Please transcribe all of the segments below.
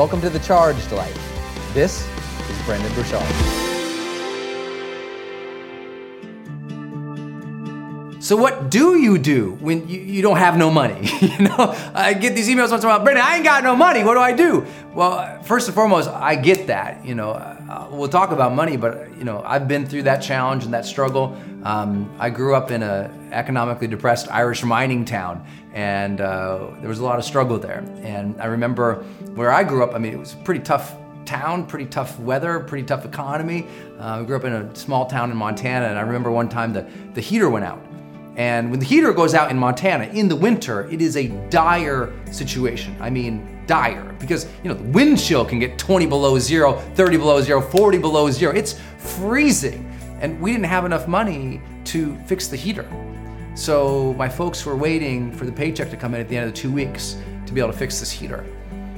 Welcome to the Charged Life. This is Brendon Burchard. So what do you do when you, you don't have no money? you know, I get these emails once in a while, Brendon, I ain't got no money. What do I do? Well, first and foremost, I get that. You know, uh, uh, we'll talk about money, but you know, I've been through that challenge and that struggle. Um, I grew up in a economically depressed Irish mining town, and uh, there was a lot of struggle there. And I remember where I grew up. I mean, it was a pretty tough town, pretty tough weather, pretty tough economy. Uh, I grew up in a small town in Montana, and I remember one time the, the heater went out. And when the heater goes out in Montana in the winter, it is a dire situation. I mean, dire. Because, you know, the wind chill can get 20 below zero, 30 below zero, 40 below zero. It's freezing. And we didn't have enough money to fix the heater. So my folks were waiting for the paycheck to come in at the end of the two weeks to be able to fix this heater.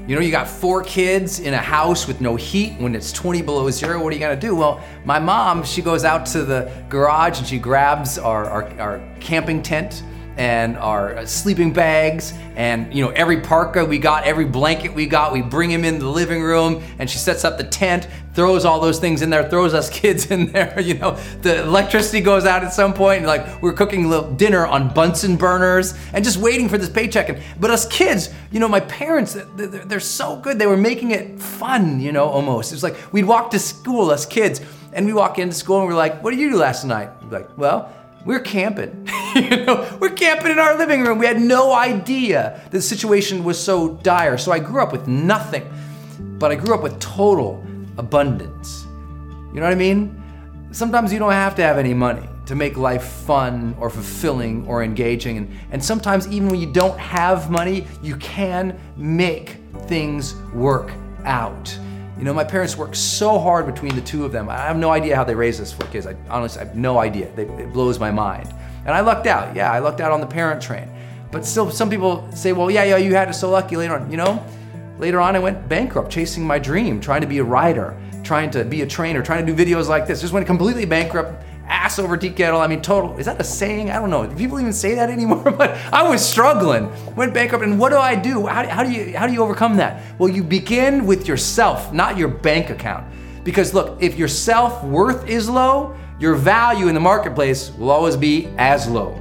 You know, you got four kids in a house with no heat when it's 20 below zero. What are you gonna do? Well, my mom, she goes out to the garage and she grabs our, our, our camping tent and our uh, sleeping bags and you know every parka we got every blanket we got we bring him in the living room and she sets up the tent throws all those things in there throws us kids in there you know. The electricity goes out at some point like we're cooking little dinner on bunsen burners and just waiting for this paycheck. And but us kids you know my parents they're so good. They were making it fun you know almost. It's like we'd walk to school us kids and we walk into school and we're like what did you do last night? Like well we're camping. you know, we're camping in our living room. We had no idea the situation was so dire. So I grew up with nothing, but I grew up with total abundance. You know what I mean? Sometimes you don't have to have any money to make life fun or fulfilling or engaging. And, and sometimes, even when you don't have money, you can make things work out. You know, my parents worked so hard between the two of them. I have no idea how they raised us four kids. I honestly I have no idea. They, it blows my mind. And I lucked out. Yeah, I lucked out on the parent train. But still, some people say, well, yeah, yeah, you had it so lucky later on. You know, later on, I went bankrupt chasing my dream, trying to be a writer, trying to be a trainer, trying to do videos like this. Just went completely bankrupt ass over tea kettle. I mean, total. Is that a saying? I don't know. Do people even say that anymore? but I was struggling, went bankrupt, and what do I do? How, how, do you how do you overcome that? Well, you begin with yourself, not your bank account. Because look, if your self worth is low, your value in the marketplace will always be as low.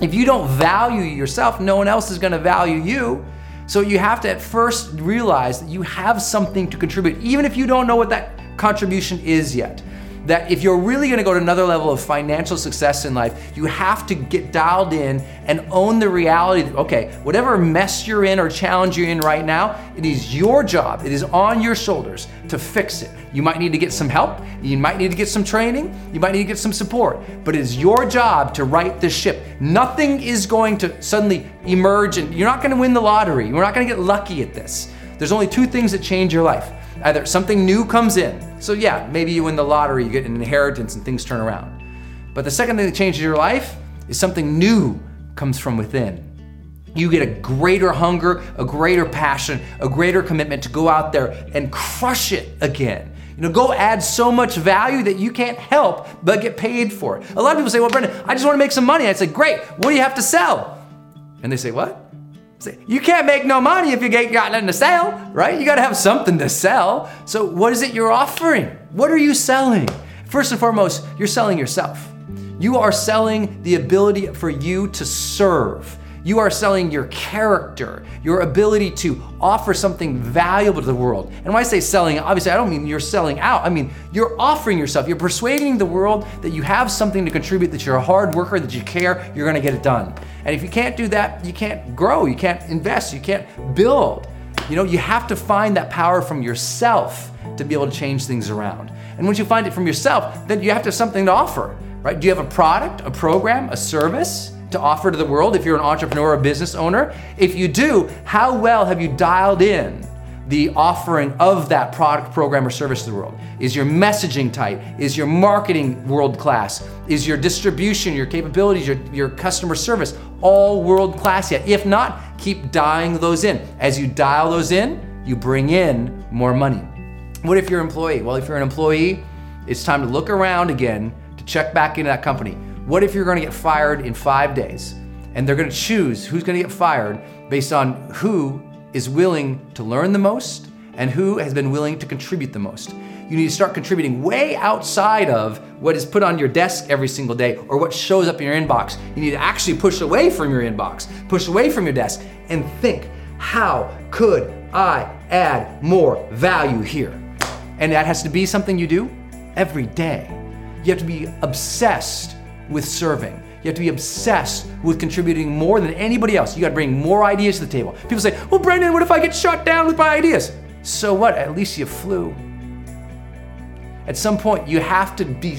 If you don't value yourself, no one else is going to value you. So you have to at first realize that you have something to contribute, even if you don't know what that contribution is yet that if you're really gonna go to another level of financial success in life, you have to get dialed in and own the reality that, okay, whatever mess you're in or challenge you're in right now, it is your job, it is on your shoulders to fix it. You might need to get some help, you might need to get some training, you might need to get some support, but it is your job to right the ship. Nothing is going to suddenly emerge and you're not gonna win the lottery, you're not gonna get lucky at this. There's only two things that change your life Either something new comes in. So, yeah, maybe you win the lottery, you get an inheritance, and things turn around. But the second thing that changes your life is something new comes from within. You get a greater hunger, a greater passion, a greater commitment to go out there and crush it again. You know, go add so much value that you can't help but get paid for it. A lot of people say, Well, Brendon, I just want to make some money. I say, Great, what do you have to sell? And they say, What? You can't make no money if you ain't got nothing to sell, right? You got to have something to sell. So, what is it you're offering? What are you selling? First and foremost, you're selling yourself. You are selling the ability for you to serve. You are selling your character, your ability to offer something valuable to the world. And when I say selling, obviously I don't mean you're selling out. I mean you're offering yourself. You're persuading the world that you have something to contribute, that you're a hard worker, that you care, you're gonna get it done. And if you can't do that, you can't grow, you can't invest, you can't build. You know, you have to find that power from yourself to be able to change things around. And once you find it from yourself, then you have to have something to offer, right? Do you have a product, a program, a service? To offer to the world if you're an entrepreneur or a business owner? If you do, how well have you dialed in the offering of that product, program, or service to the world? Is your messaging tight? Is your marketing world class? Is your distribution, your capabilities, your, your customer service all world class yet? If not, keep dialing those in. As you dial those in, you bring in more money. What if you're an employee? Well, if you're an employee, it's time to look around again to check back into that company. What if you're gonna get fired in five days and they're gonna choose who's gonna get fired based on who is willing to learn the most and who has been willing to contribute the most? You need to start contributing way outside of what is put on your desk every single day or what shows up in your inbox. You need to actually push away from your inbox, push away from your desk, and think how could I add more value here? And that has to be something you do every day. You have to be obsessed with serving. You have to be obsessed with contributing more than anybody else. You got to bring more ideas to the table. People say, Well, Brendon, what if I get shot down with my ideas? So what? At least you flew. At some point, you have to be,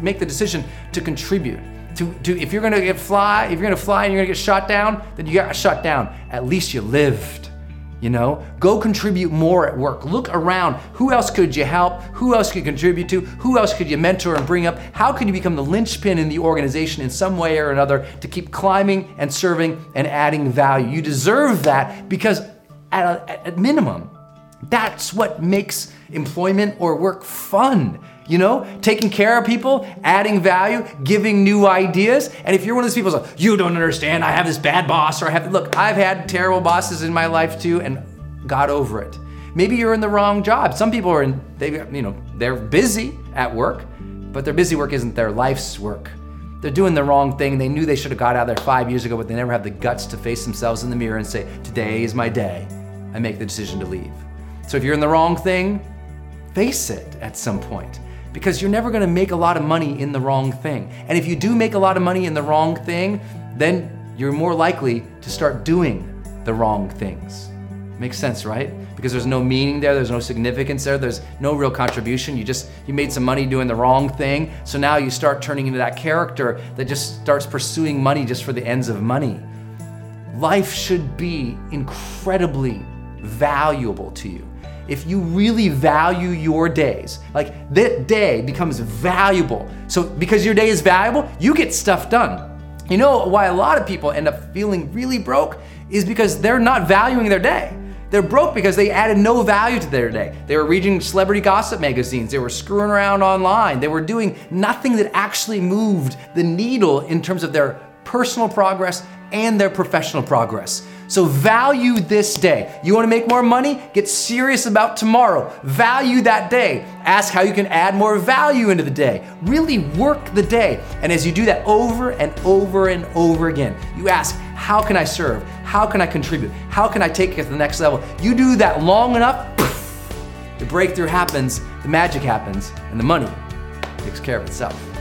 make the decision to contribute. To, to, if you're gonna get fly, if you're gonna fly and you're gonna get shot down, then you got shot down. At least you lived. You know, go contribute more at work. Look around. Who else could you help? Who else could contribute to? Who else could you mentor and bring up? How can you become the linchpin in the organization in some way or another to keep climbing and serving and adding value? You deserve that because, at, a, at minimum, That's what makes employment or work fun. You know, taking care of people, adding value, giving new ideas. And if you're one of those people like, you don't understand, I have this bad boss, or I have, look, I've had terrible bosses in my life too and got over it. Maybe you're in the wrong job. Some people are in, they, you know, they're busy at work, but their busy work isn't their life's work. They're doing the wrong thing. They knew they should have got out there five years ago, but they never have the guts to face themselves in the mirror and say, Today is my day. I make the decision to leave. So if you're in the wrong thing, face it at some point because you're never going to make a lot of money in the wrong thing. And if you do make a lot of money in the wrong thing, then you're more likely to start doing the wrong things. Makes sense, right? Because there's no meaning there, there's no significance there, there's no real contribution. You just you made some money doing the wrong thing. So now you start turning into that character that just starts pursuing money just for the ends of money. Life should be incredibly valuable to you if you really value your days, like that day becomes valuable. So, because your day is valuable, you get stuff done. You know why a lot of people end up feeling really broke is because they're not valuing their day. They're broke because they added no value to their day. They were reading celebrity gossip magazines, they were screwing around online, they were doing nothing that actually moved the needle in terms of their personal progress and their professional progress. So value this day. You want to make more money? Get serious about tomorrow. Value that day. Ask how you can add more value into the day. Really work the day. And as you do that over and over and over again, you ask, how can I serve? How can I contribute? How can I take it to the next level? You do that long enough, the breakthrough happens, the magic happens, and the money takes care of itself.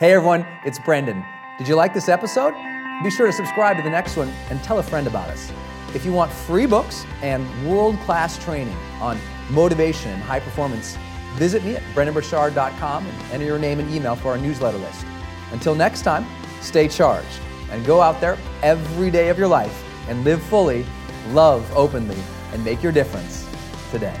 Hey everyone, it's Brendon. Did you like this episode? Be sure to subscribe to the next one and tell a friend about us. If you want free books and world class training on motivation and high performance, visit me at brendonburchard.com and enter your name and email for our newsletter list. Until next time, stay charged and go out there every day of your life and live fully, love openly, and make your difference today.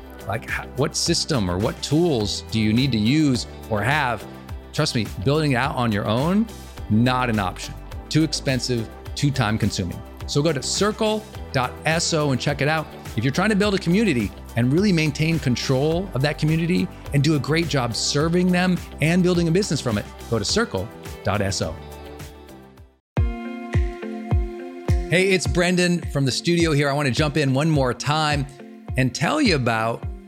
Like, what system or what tools do you need to use or have? Trust me, building it out on your own, not an option. Too expensive, too time consuming. So go to circle.so and check it out. If you're trying to build a community and really maintain control of that community and do a great job serving them and building a business from it, go to circle.so. Hey, it's Brendon from the studio here. I want to jump in one more time and tell you about